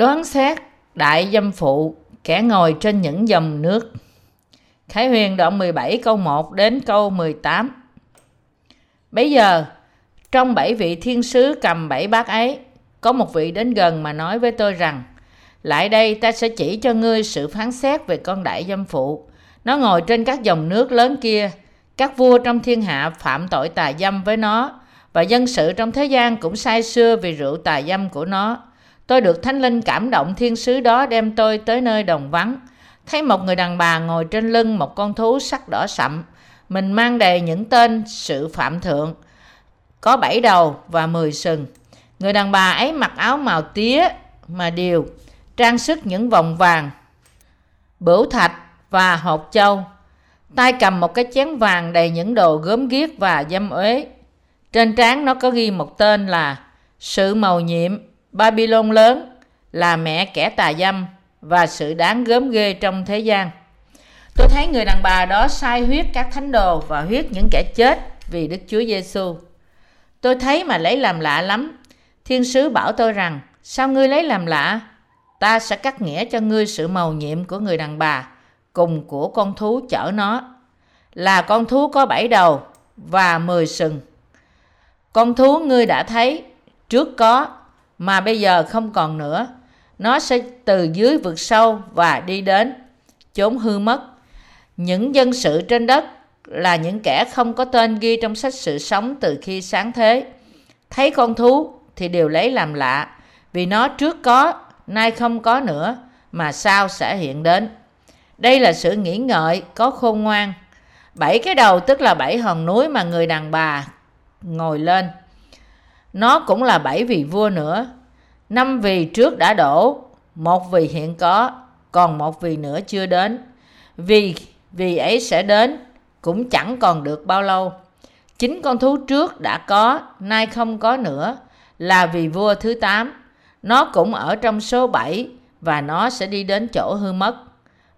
Đoán xét đại dâm phụ kẻ ngồi trên những dòng nước. Khải Huyền đoạn 17 câu 1 đến câu 18. Bây giờ, trong bảy vị thiên sứ cầm bảy bát ấy, có một vị đến gần mà nói với tôi rằng, lại đây ta sẽ chỉ cho ngươi sự phán xét về con đại dâm phụ. Nó ngồi trên các dòng nước lớn kia, các vua trong thiên hạ phạm tội tà dâm với nó, và dân sự trong thế gian cũng sai xưa vì rượu tà dâm của nó. Tôi được Thánh Linh cảm động thiên sứ đó đem tôi tới nơi đồng vắng. Thấy một người đàn bà ngồi trên lưng một con thú sắc đỏ sậm. Mình mang đầy những tên sự phạm thượng. Có bảy đầu và mười sừng. Người đàn bà ấy mặc áo màu tía mà điều, trang sức những vòng vàng, bửu thạch và hột châu. Tay cầm một cái chén vàng đầy những đồ gớm ghiếc và dâm uế. Trên trán nó có ghi một tên là Sự màu nhiệm Babylon lớn là mẹ kẻ tà dâm và sự đáng gớm ghê trong thế gian. Tôi thấy người đàn bà đó sai huyết các thánh đồ và huyết những kẻ chết vì Đức Chúa Giêsu. Tôi thấy mà lấy làm lạ lắm. Thiên sứ bảo tôi rằng, sao ngươi lấy làm lạ? Ta sẽ cắt nghĩa cho ngươi sự màu nhiệm của người đàn bà cùng của con thú chở nó. Là con thú có bảy đầu và mười sừng. Con thú ngươi đã thấy trước có mà bây giờ không còn nữa. Nó sẽ từ dưới vực sâu và đi đến chốn hư mất. Những dân sự trên đất là những kẻ không có tên ghi trong sách sự sống từ khi sáng thế. Thấy con thú thì đều lấy làm lạ, vì nó trước có, nay không có nữa, mà sao sẽ hiện đến. Đây là sự nghĩ ngợi có khôn ngoan. Bảy cái đầu tức là bảy hòn núi mà người đàn bà ngồi lên. Nó cũng là bảy vị vua nữa. Năm vị trước đã đổ, một vị hiện có, còn một vị nữa chưa đến. Vì vì ấy sẽ đến, cũng chẳng còn được bao lâu. Chính con thú trước đã có, nay không có nữa, là vì vua thứ 8. Nó cũng ở trong số 7 và nó sẽ đi đến chỗ hư mất.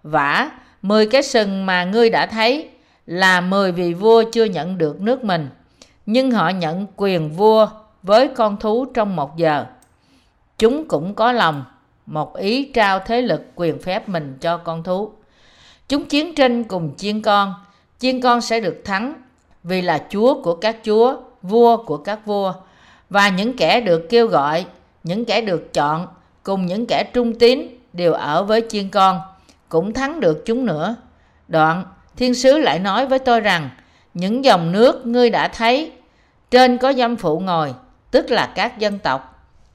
Vả, 10 cái sừng mà ngươi đã thấy là 10 vị vua chưa nhận được nước mình, nhưng họ nhận quyền vua với con thú trong một giờ. Chúng cũng có lòng, một ý trao thế lực quyền phép mình cho con thú. Chúng chiến tranh cùng chiên con, chiên con sẽ được thắng vì là chúa của các chúa, vua của các vua. Và những kẻ được kêu gọi, những kẻ được chọn cùng những kẻ trung tín đều ở với chiên con, cũng thắng được chúng nữa. Đoạn, thiên sứ lại nói với tôi rằng, những dòng nước ngươi đã thấy, trên có dâm phụ ngồi, tức là các dân tộc,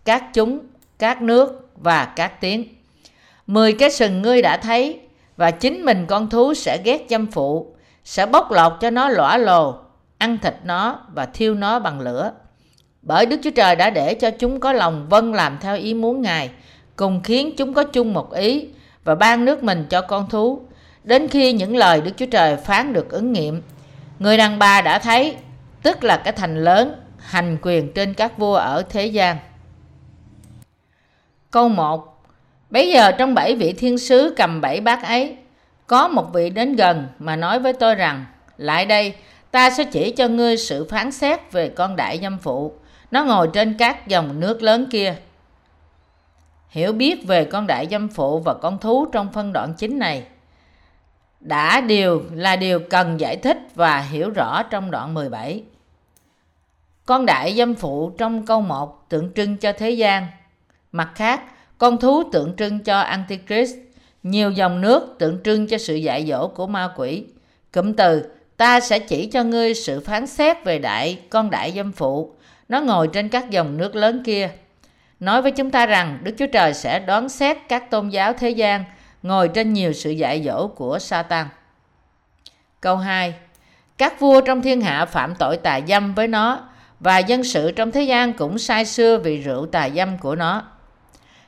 các chúng, các nước và các tiếng. Mười cái sừng ngươi đã thấy và chính mình con thú sẽ ghét dâm phụ, sẽ bóc lột cho nó lõa lồ, ăn thịt nó và thiêu nó bằng lửa. Bởi Đức Chúa Trời đã để cho chúng có lòng vâng làm theo ý muốn Ngài, cùng khiến chúng có chung một ý và ban nước mình cho con thú. Đến khi những lời Đức Chúa Trời phán được ứng nghiệm, người đàn bà đã thấy, tức là cái thành lớn hành quyền trên các vua ở thế gian. Câu 1 Bây giờ trong bảy vị thiên sứ cầm bảy bát ấy, có một vị đến gần mà nói với tôi rằng, lại đây, ta sẽ chỉ cho ngươi sự phán xét về con đại dâm phụ. Nó ngồi trên các dòng nước lớn kia. Hiểu biết về con đại dâm phụ và con thú trong phân đoạn chính này đã điều là điều cần giải thích và hiểu rõ trong đoạn 17. Con đại dâm phụ trong câu 1 tượng trưng cho thế gian. Mặt khác, con thú tượng trưng cho Antichrist. Nhiều dòng nước tượng trưng cho sự dạy dỗ của ma quỷ. Cụm từ, ta sẽ chỉ cho ngươi sự phán xét về đại con đại dâm phụ. Nó ngồi trên các dòng nước lớn kia. Nói với chúng ta rằng Đức Chúa Trời sẽ đoán xét các tôn giáo thế gian ngồi trên nhiều sự dạy dỗ của Satan. Câu 2. Các vua trong thiên hạ phạm tội tà dâm với nó và dân sự trong thế gian cũng sai xưa vì rượu tà dâm của nó.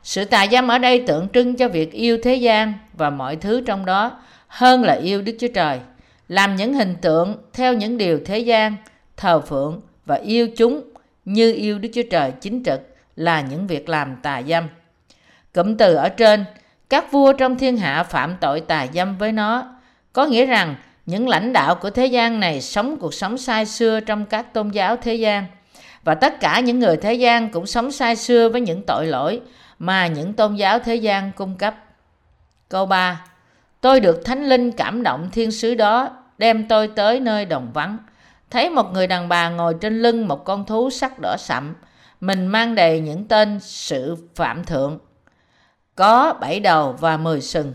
Sự tà dâm ở đây tượng trưng cho việc yêu thế gian và mọi thứ trong đó hơn là yêu Đức Chúa Trời, làm những hình tượng theo những điều thế gian, thờ phượng và yêu chúng như yêu Đức Chúa Trời chính trực là những việc làm tà dâm. Cụm từ ở trên, các vua trong thiên hạ phạm tội tà dâm với nó, có nghĩa rằng những lãnh đạo của thế gian này sống cuộc sống sai xưa trong các tôn giáo thế gian. Và tất cả những người thế gian cũng sống sai xưa với những tội lỗi mà những tôn giáo thế gian cung cấp. Câu 3. Tôi được Thánh Linh cảm động thiên sứ đó, đem tôi tới nơi đồng vắng. Thấy một người đàn bà ngồi trên lưng một con thú sắc đỏ sậm, mình mang đầy những tên sự phạm thượng. Có bảy đầu và mười sừng.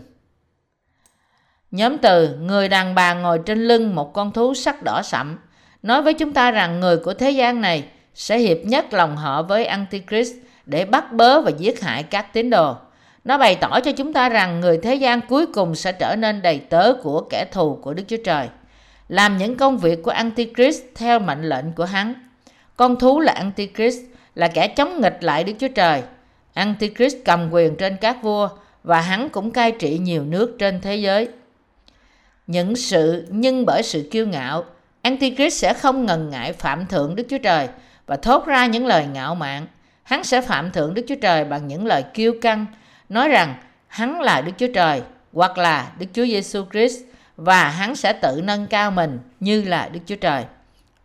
Nhóm từ người đàn bà ngồi trên lưng một con thú sắc đỏ sậm nói với chúng ta rằng người của thế gian này sẽ hiệp nhất lòng họ với Antichrist để bắt bớ và giết hại các tín đồ. Nó bày tỏ cho chúng ta rằng người thế gian cuối cùng sẽ trở nên đầy tớ của kẻ thù của Đức Chúa Trời. Làm những công việc của Antichrist theo mệnh lệnh của hắn. Con thú là Antichrist, là kẻ chống nghịch lại Đức Chúa Trời. Antichrist cầm quyền trên các vua và hắn cũng cai trị nhiều nước trên thế giới. Những sự nhưng bởi sự kiêu ngạo, Antichrist sẽ không ngần ngại phạm thượng Đức Chúa Trời và thốt ra những lời ngạo mạn. Hắn sẽ phạm thượng Đức Chúa Trời bằng những lời kiêu căng, nói rằng hắn là Đức Chúa Trời hoặc là Đức Chúa Giêsu Christ và hắn sẽ tự nâng cao mình như là Đức Chúa Trời.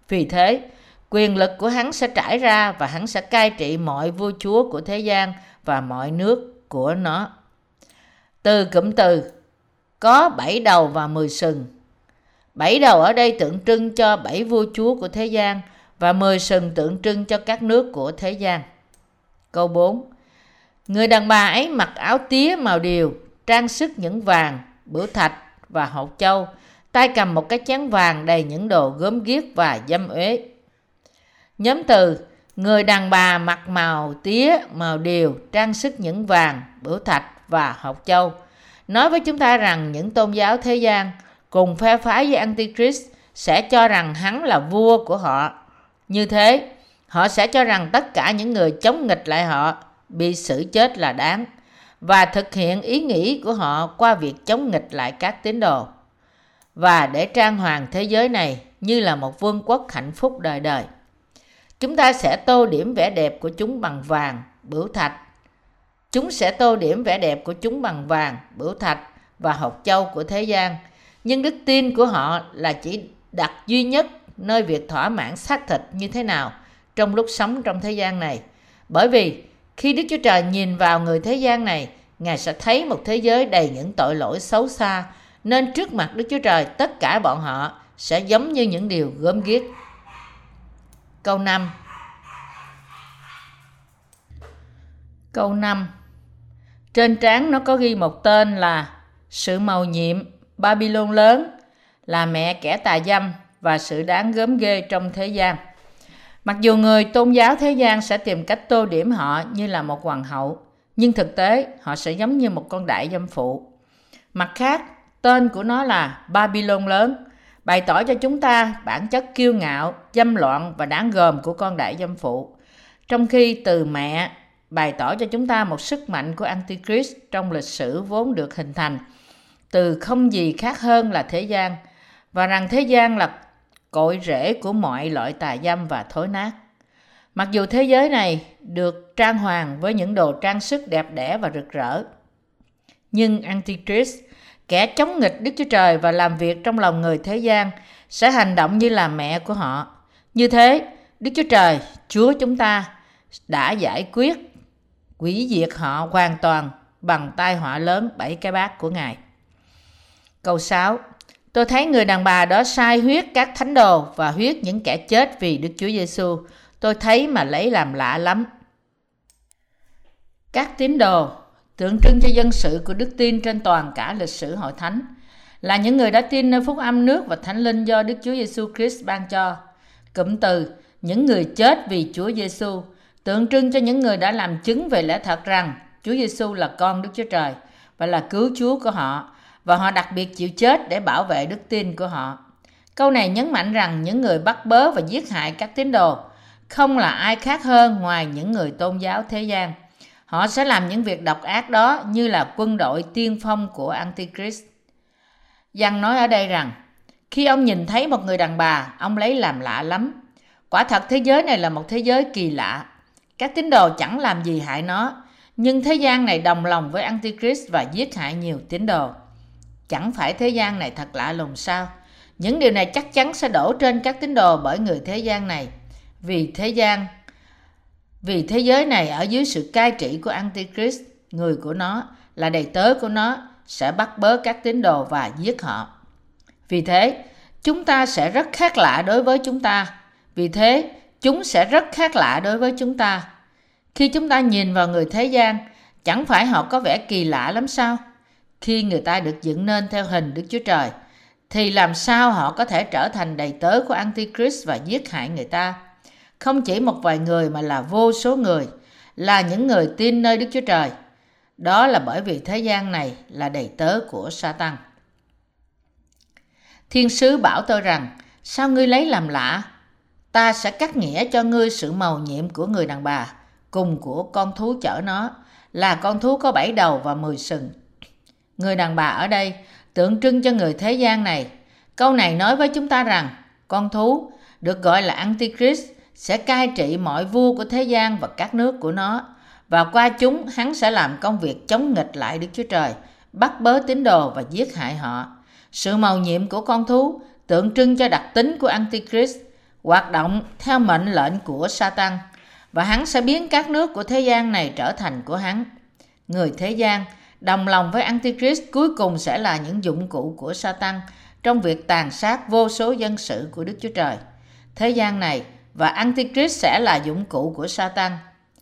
Vì thế, quyền lực của hắn sẽ trải ra và hắn sẽ cai trị mọi vua chúa của thế gian và mọi nước của nó. Từ cụm từ có bảy đầu và mười sừng. Bảy đầu ở đây tượng trưng cho bảy vua chúa của thế gian và mười sừng tượng trưng cho các nước của thế gian. Câu 4 Người đàn bà ấy mặc áo tía màu điều, trang sức những vàng, bửu thạch và hột châu, tay cầm một cái chén vàng đầy những đồ gớm ghiếc và dâm uế. Nhóm từ Người đàn bà mặc màu tía, màu điều, trang sức những vàng, bửu thạch và hột châu. Nói với chúng ta rằng những tôn giáo thế gian cùng phe phái với Antichrist sẽ cho rằng hắn là vua của họ. Như thế, họ sẽ cho rằng tất cả những người chống nghịch lại họ bị xử chết là đáng và thực hiện ý nghĩ của họ qua việc chống nghịch lại các tín đồ và để trang hoàng thế giới này như là một vương quốc hạnh phúc đời đời. Chúng ta sẽ tô điểm vẻ đẹp của chúng bằng vàng, bửu thạch. Chúng sẽ tô điểm vẻ đẹp của chúng bằng vàng, bửu thạch và hột châu của thế gian. Nhưng đức tin của họ là chỉ đặt duy nhất nơi việc thỏa mãn xác thịt như thế nào trong lúc sống trong thế gian này. Bởi vì khi Đức Chúa Trời nhìn vào người thế gian này, Ngài sẽ thấy một thế giới đầy những tội lỗi xấu xa, nên trước mặt Đức Chúa Trời tất cả bọn họ sẽ giống như những điều gớm ghiếc. Câu 5 Câu 5 Trên trán nó có ghi một tên là Sự màu nhiệm Babylon lớn là mẹ kẻ tà dâm và sự đáng gớm ghê trong thế gian. Mặc dù người tôn giáo thế gian sẽ tìm cách tô điểm họ như là một hoàng hậu, nhưng thực tế họ sẽ giống như một con đại dâm phụ. Mặt khác, tên của nó là Babylon lớn, bày tỏ cho chúng ta bản chất kiêu ngạo, dâm loạn và đáng gờm của con đại dâm phụ. Trong khi từ mẹ bày tỏ cho chúng ta một sức mạnh của Antichrist trong lịch sử vốn được hình thành từ không gì khác hơn là thế gian và rằng thế gian là cội rễ của mọi loại tà dâm và thối nát. Mặc dù thế giới này được trang hoàng với những đồ trang sức đẹp đẽ và rực rỡ, nhưng Antichrist, kẻ chống nghịch Đức Chúa Trời và làm việc trong lòng người thế gian, sẽ hành động như là mẹ của họ. Như thế, Đức Chúa Trời, Chúa chúng ta đã giải quyết quỷ diệt họ hoàn toàn bằng tai họa lớn bảy cái bát của Ngài. Câu 6 Tôi thấy người đàn bà đó sai huyết các thánh đồ và huyết những kẻ chết vì Đức Chúa Giêsu. Tôi thấy mà lấy làm lạ lắm. Các tín đồ, tượng trưng cho dân sự của đức tin trên toàn cả lịch sử hội thánh, là những người đã tin nơi phúc âm nước và thánh linh do Đức Chúa Giêsu Christ ban cho. Cụm từ, những người chết vì Chúa Giêsu tượng trưng cho những người đã làm chứng về lẽ thật rằng Chúa Giêsu là con Đức Chúa Trời và là cứu Chúa của họ và họ đặc biệt chịu chết để bảo vệ đức tin của họ. Câu này nhấn mạnh rằng những người bắt bớ và giết hại các tín đồ không là ai khác hơn ngoài những người tôn giáo thế gian. Họ sẽ làm những việc độc ác đó như là quân đội tiên phong của Antichrist. Giăng nói ở đây rằng, khi ông nhìn thấy một người đàn bà, ông lấy làm lạ lắm. Quả thật thế giới này là một thế giới kỳ lạ. Các tín đồ chẳng làm gì hại nó, nhưng thế gian này đồng lòng với Antichrist và giết hại nhiều tín đồ. Chẳng phải thế gian này thật lạ lùng sao? Những điều này chắc chắn sẽ đổ trên các tín đồ bởi người thế gian này. vì thế gian vì thế giới này ở dưới sự cai trị của Antichrist, người của nó là đầy tớ của nó sẽ bắt bớ các tín đồ và giết họ. Vì thế, chúng ta sẽ rất khác lạ đối với chúng ta. Vì thế, chúng sẽ rất khác lạ đối với chúng ta. Khi chúng ta nhìn vào người thế gian, chẳng phải họ có vẻ kỳ lạ lắm sao? Khi người ta được dựng nên theo hình Đức Chúa Trời, thì làm sao họ có thể trở thành đầy tớ của Antichrist và giết hại người ta? Không chỉ một vài người mà là vô số người, là những người tin nơi Đức Chúa Trời. Đó là bởi vì thế gian này là đầy tớ của Satan. Thiên sứ bảo tôi rằng, sao ngươi lấy làm lạ? Ta sẽ cắt nghĩa cho ngươi sự màu nhiệm của người đàn bà, cùng của con thú chở nó, là con thú có bảy đầu và mười sừng. Người đàn bà ở đây tượng trưng cho người thế gian này. Câu này nói với chúng ta rằng, con thú được gọi là Antichrist sẽ cai trị mọi vua của thế gian và các nước của nó và qua chúng hắn sẽ làm công việc chống nghịch lại Đức Chúa Trời, bắt bớ tín đồ và giết hại họ. Sự màu nhiệm của con thú tượng trưng cho đặc tính của Antichrist, hoạt động theo mệnh lệnh của Satan và hắn sẽ biến các nước của thế gian này trở thành của hắn. Người thế gian đồng lòng với Antichrist cuối cùng sẽ là những dụng cụ của Satan trong việc tàn sát vô số dân sự của Đức Chúa Trời. Thế gian này và Antichrist sẽ là dụng cụ của Satan.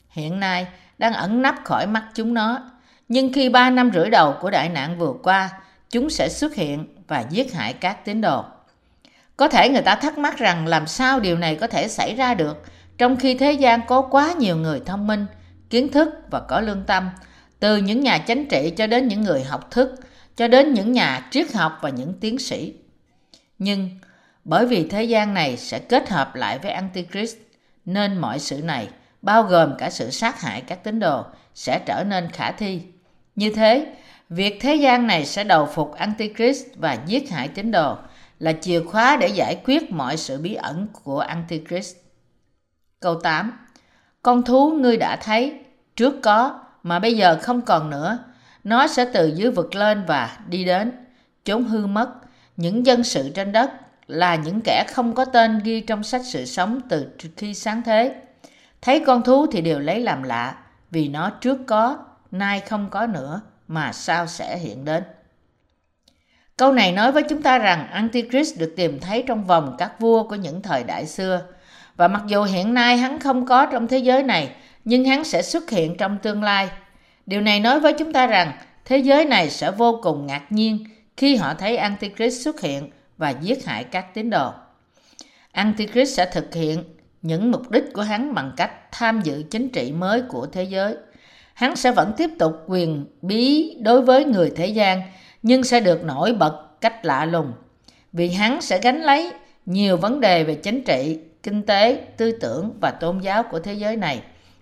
Hiện nay đang ẩn nấp khỏi mắt chúng nó. Nhưng khi ba năm rưỡi đầu của đại nạn vừa qua, chúng sẽ xuất hiện và giết hại các tín đồ. Có thể người ta thắc mắc rằng làm sao điều này có thể xảy ra được trong khi thế gian có quá nhiều người thông minh, kiến thức và có lương tâm, từ những nhà chánh trị cho đến những người học thức, cho đến những nhà triết học và những tiến sĩ. Nhưng bởi vì thế gian này sẽ kết hợp lại với Antichrist, nên mọi sự này, bao gồm cả sự sát hại các tín đồ, sẽ trở nên khả thi. Như thế, việc thế gian này sẽ đầu phục Antichrist và giết hại tín đồ là chìa khóa để giải quyết mọi sự bí ẩn của Antichrist. Câu 8 Con thú ngươi đã thấy, trước có, mà bây giờ không còn nữa. Nó sẽ từ dưới vực lên và đi đến, chốn hư mất, những dân sự trên đất là những kẻ không có tên ghi trong sách sự sống từ khi sáng thế. Thấy con thú thì đều lấy làm lạ, vì nó trước có, nay không có nữa, mà sao sẽ hiện đến. Câu này nói với chúng ta rằng Antichrist được tìm thấy trong vòng các vua của những thời đại xưa. Và mặc dù hiện nay hắn không có trong thế giới này, nhưng hắn sẽ xuất hiện trong tương lai. Điều này nói với chúng ta rằng thế giới này sẽ vô cùng ngạc nhiên khi họ thấy Antichrist xuất hiện và giết hại các tín đồ. Antichrist sẽ thực hiện những mục đích của hắn bằng cách tham dự chính trị mới của thế giới. Hắn sẽ vẫn tiếp tục quyền bí đối với người thế gian, nhưng sẽ được nổi bật cách lạ lùng. Vì hắn sẽ gánh lấy nhiều vấn đề về chính trị, kinh tế, tư tưởng và tôn giáo của thế giới này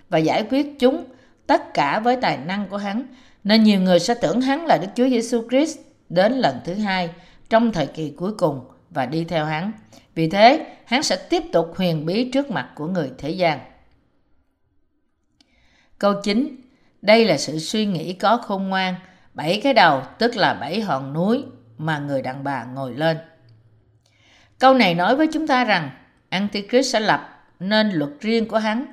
và giải quyết chúng tất cả với tài năng của hắn, nên nhiều người sẽ tưởng hắn là Đức Chúa Giêsu Christ đến lần thứ hai trong thời kỳ cuối cùng và đi theo hắn. Vì thế, hắn sẽ tiếp tục huyền bí trước mặt của người thế gian. Câu 9. Đây là sự suy nghĩ có khôn ngoan, bảy cái đầu tức là bảy hòn núi mà người đàn bà ngồi lên. Câu này nói với chúng ta rằng Antichrist sẽ lập nên luật riêng của hắn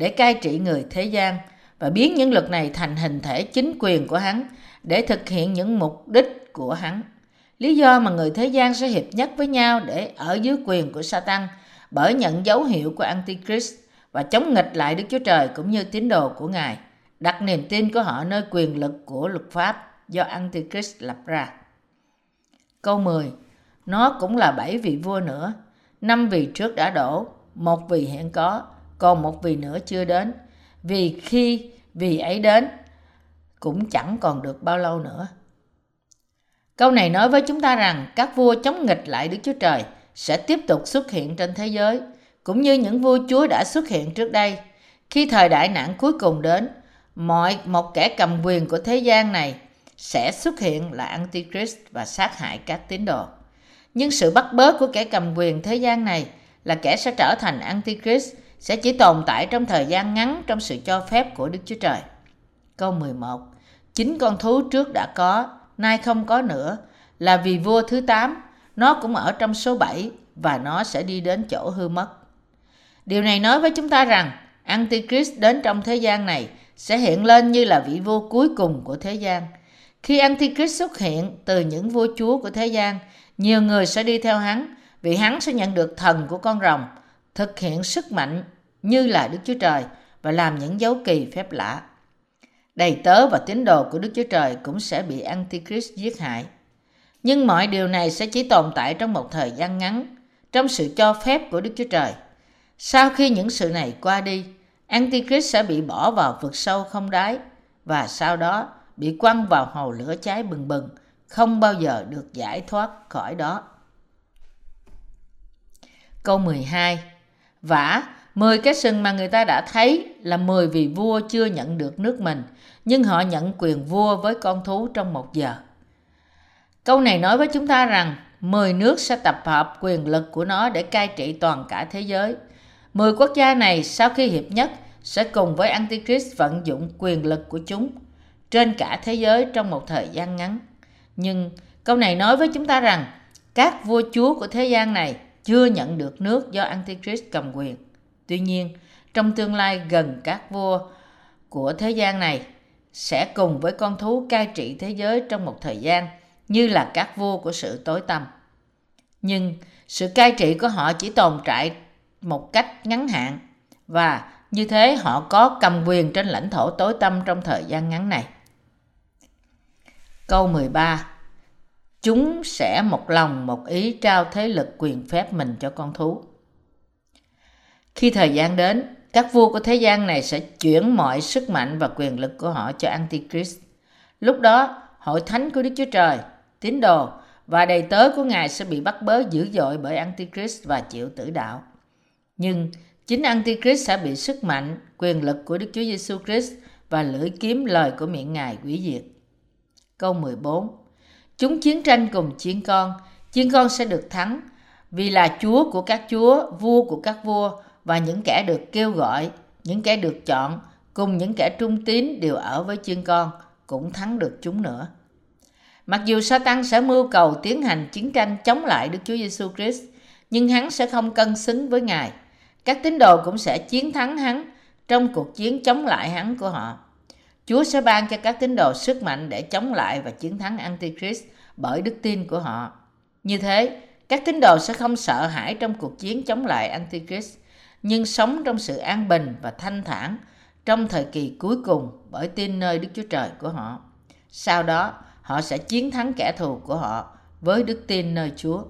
để cai trị người thế gian và biến những luật này thành hình thể chính quyền của hắn để thực hiện những mục đích của hắn. Lý do mà người thế gian sẽ hiệp nhất với nhau để ở dưới quyền của Satan bởi nhận dấu hiệu của Antichrist và chống nghịch lại Đức Chúa Trời cũng như tín đồ của Ngài, đặt niềm tin của họ nơi quyền lực của luật pháp do Antichrist lập ra. Câu 10. Nó cũng là bảy vị vua nữa. Năm vị trước đã đổ, một vị hiện có, còn một vị nữa chưa đến. Vì khi vị ấy đến, cũng chẳng còn được bao lâu nữa. Câu này nói với chúng ta rằng các vua chống nghịch lại Đức Chúa Trời sẽ tiếp tục xuất hiện trên thế giới, cũng như những vua chúa đã xuất hiện trước đây. Khi thời đại nạn cuối cùng đến, mọi một kẻ cầm quyền của thế gian này sẽ xuất hiện là Antichrist và sát hại các tín đồ. Nhưng sự bắt bớ của kẻ cầm quyền thế gian này là kẻ sẽ trở thành Antichrist sẽ chỉ tồn tại trong thời gian ngắn trong sự cho phép của Đức Chúa Trời. Câu 11 Chính con thú trước đã có, nay không có nữa, là vì vua thứ 8, nó cũng ở trong số 7 và nó sẽ đi đến chỗ hư mất. Điều này nói với chúng ta rằng Antichrist đến trong thế gian này sẽ hiện lên như là vị vua cuối cùng của thế gian. Khi Antichrist xuất hiện từ những vua chúa của thế gian, nhiều người sẽ đi theo hắn vì hắn sẽ nhận được thần của con rồng, thực hiện sức mạnh như là Đức Chúa Trời và làm những dấu kỳ phép lạ. Đầy tớ và tín đồ của Đức Chúa Trời cũng sẽ bị Antichrist giết hại. Nhưng mọi điều này sẽ chỉ tồn tại trong một thời gian ngắn, trong sự cho phép của Đức Chúa Trời. Sau khi những sự này qua đi, Antichrist sẽ bị bỏ vào vực sâu không đáy và sau đó bị quăng vào hồ lửa cháy bừng bừng, không bao giờ được giải thoát khỏi đó. Câu 12 Vả, 10 cái sừng mà người ta đã thấy là 10 vị vua chưa nhận được nước mình, nhưng họ nhận quyền vua với con thú trong một giờ. Câu này nói với chúng ta rằng 10 nước sẽ tập hợp quyền lực của nó để cai trị toàn cả thế giới. 10 quốc gia này sau khi hiệp nhất sẽ cùng với Antichrist vận dụng quyền lực của chúng trên cả thế giới trong một thời gian ngắn. Nhưng câu này nói với chúng ta rằng các vua chúa của thế gian này chưa nhận được nước do Antichrist cầm quyền. Tuy nhiên, trong tương lai gần các vua của thế gian này sẽ cùng với con thú cai trị thế giới trong một thời gian như là các vua của sự tối tăm. Nhưng sự cai trị của họ chỉ tồn tại một cách ngắn hạn và như thế họ có cầm quyền trên lãnh thổ tối tăm trong thời gian ngắn này. Câu 13 Chúng sẽ một lòng một ý trao thế lực quyền phép mình cho con thú. Khi thời gian đến, các vua của thế gian này sẽ chuyển mọi sức mạnh và quyền lực của họ cho Antichrist. Lúc đó, hội thánh của Đức Chúa Trời, tín đồ và đầy tớ của Ngài sẽ bị bắt bớ dữ dội bởi Antichrist và chịu tử đạo. Nhưng chính Antichrist sẽ bị sức mạnh, quyền lực của Đức Chúa Giêsu Christ và lưỡi kiếm lời của miệng Ngài quỷ diệt. Câu 14 Chúng chiến tranh cùng chiến con, chiến con sẽ được thắng vì là chúa của các chúa, vua của các vua và những kẻ được kêu gọi, những kẻ được chọn cùng những kẻ trung tín đều ở với chiên con cũng thắng được chúng nữa. Mặc dù Satan sẽ mưu cầu tiến hành chiến tranh chống lại Đức Chúa Giêsu Christ, nhưng hắn sẽ không cân xứng với Ngài. Các tín đồ cũng sẽ chiến thắng hắn trong cuộc chiến chống lại hắn của họ. Chúa sẽ ban cho các tín đồ sức mạnh để chống lại và chiến thắng Antichrist bởi đức tin của họ. Như thế, các tín đồ sẽ không sợ hãi trong cuộc chiến chống lại Antichrist, nhưng sống trong sự an bình và thanh thản trong thời kỳ cuối cùng bởi tin nơi Đức Chúa Trời của họ. Sau đó, họ sẽ chiến thắng kẻ thù của họ với đức tin nơi Chúa.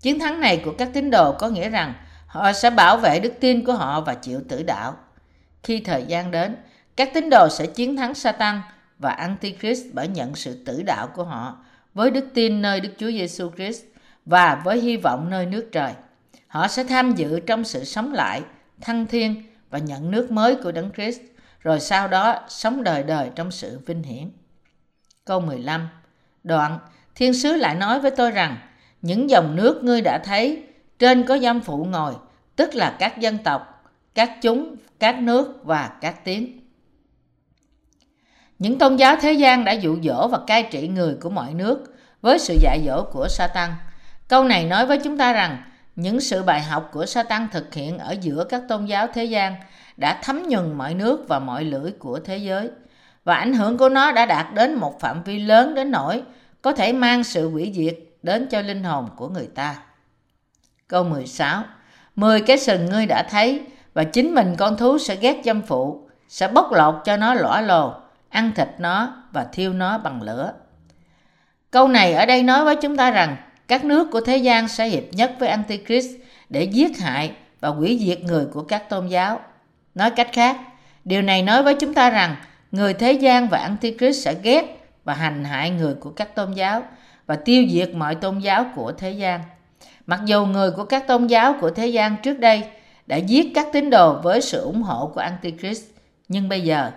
Chiến thắng này của các tín đồ có nghĩa rằng họ sẽ bảo vệ đức tin của họ và chịu tử đạo. Khi thời gian đến, các tín đồ sẽ chiến thắng Satan và Antichrist bởi nhận sự tử đạo của họ với đức tin nơi Đức Chúa Giêsu Christ và với hy vọng nơi nước trời. Họ sẽ tham dự trong sự sống lại, thăng thiên và nhận nước mới của Đấng Christ, rồi sau đó sống đời đời trong sự vinh hiển. Câu 15 Đoạn, thiên sứ lại nói với tôi rằng, những dòng nước ngươi đã thấy, trên có dâm phụ ngồi, tức là các dân tộc, các chúng, các nước và các tiếng. Những tôn giáo thế gian đã dụ dỗ và cai trị người của mọi nước với sự dạy dỗ của Satan. Câu này nói với chúng ta rằng những sự bài học của Satan thực hiện ở giữa các tôn giáo thế gian đã thấm nhuần mọi nước và mọi lưỡi của thế giới và ảnh hưởng của nó đã đạt đến một phạm vi lớn đến nỗi có thể mang sự hủy diệt đến cho linh hồn của người ta. Câu 16 Mười cái sừng ngươi đã thấy và chính mình con thú sẽ ghét dâm phụ, sẽ bóc lột cho nó lõa lồ, ăn thịt nó và thiêu nó bằng lửa. Câu này ở đây nói với chúng ta rằng các nước của thế gian sẽ hiệp nhất với Antichrist để giết hại và hủy diệt người của các tôn giáo. Nói cách khác, điều này nói với chúng ta rằng người thế gian và Antichrist sẽ ghét và hành hại người của các tôn giáo và tiêu diệt mọi tôn giáo của thế gian. Mặc dù người của các tôn giáo của thế gian trước đây đã giết các tín đồ với sự ủng hộ của Antichrist, nhưng bây giờ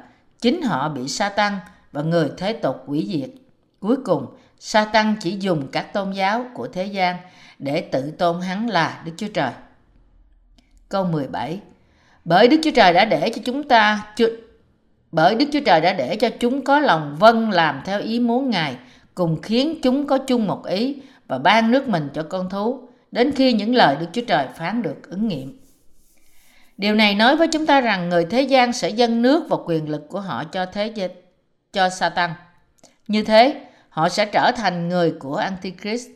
chính họ bị Satan và người thế tục quỷ diệt. Cuối cùng, Satan chỉ dùng các tôn giáo của thế gian để tự tôn hắn là Đức Chúa Trời. Câu 17 Bởi Đức Chúa Trời đã để cho chúng ta bởi Đức Chúa Trời đã để cho chúng có lòng vâng làm theo ý muốn Ngài, cùng khiến chúng có chung một ý và ban nước mình cho con thú, đến khi những lời Đức Chúa Trời phán được ứng nghiệm. Điều này nói với chúng ta rằng người thế gian sẽ dâng nước và quyền lực của họ cho thế cho Satan. Như thế, họ sẽ trở thành người của Antichrist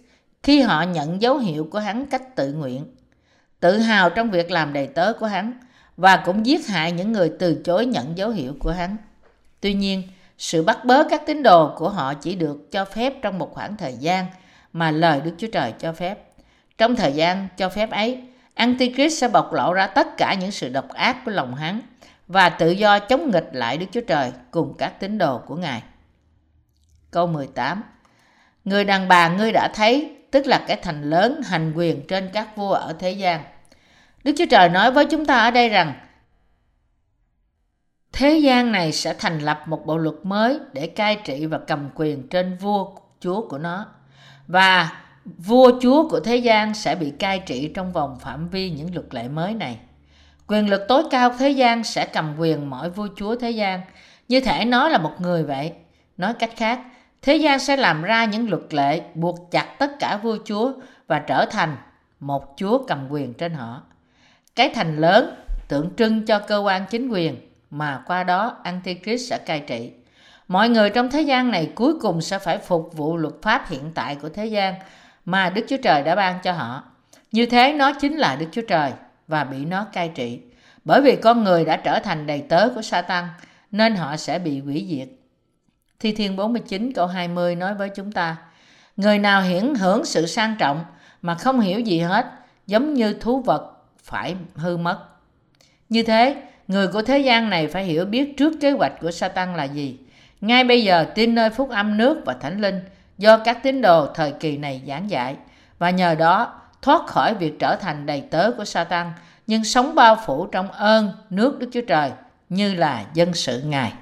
khi họ nhận dấu hiệu của hắn cách tự nguyện, tự hào trong việc làm đầy tớ của hắn và cũng giết hại những người từ chối nhận dấu hiệu của hắn. Tuy nhiên, sự bắt bớ các tín đồ của họ chỉ được cho phép trong một khoảng thời gian mà lời Đức Chúa Trời cho phép. Trong thời gian cho phép ấy, Antichrist sẽ bộc lộ ra tất cả những sự độc ác của lòng hắn và tự do chống nghịch lại Đức Chúa Trời cùng các tín đồ của Ngài. Câu 18 Người đàn bà ngươi đã thấy, tức là cái thành lớn hành quyền trên các vua ở thế gian. Đức Chúa Trời nói với chúng ta ở đây rằng thế gian này sẽ thành lập một bộ luật mới để cai trị và cầm quyền trên vua chúa của nó. Và vua chúa của thế gian sẽ bị cai trị trong vòng phạm vi những luật lệ mới này. Quyền lực tối cao thế gian sẽ cầm quyền mọi vua chúa thế gian, như thể nó là một người vậy. Nói cách khác, thế gian sẽ làm ra những luật lệ buộc chặt tất cả vua chúa và trở thành một chúa cầm quyền trên họ. Cái thành lớn tượng trưng cho cơ quan chính quyền mà qua đó Antichrist sẽ cai trị. Mọi người trong thế gian này cuối cùng sẽ phải phục vụ luật pháp hiện tại của thế gian mà Đức Chúa Trời đã ban cho họ. Như thế nó chính là Đức Chúa Trời và bị nó cai trị. Bởi vì con người đã trở thành đầy tớ của Satan nên họ sẽ bị hủy diệt. Thi Thiên 49 câu 20 nói với chúng ta Người nào hiển hưởng sự sang trọng mà không hiểu gì hết giống như thú vật phải hư mất. Như thế, người của thế gian này phải hiểu biết trước kế hoạch của Satan là gì. Ngay bây giờ tin nơi phúc âm nước và thánh linh do các tín đồ thời kỳ này giảng dạy và nhờ đó, thoát khỏi việc trở thành đầy tớ của Satan, nhưng sống bao phủ trong ơn nước Đức Chúa Trời như là dân sự Ngài.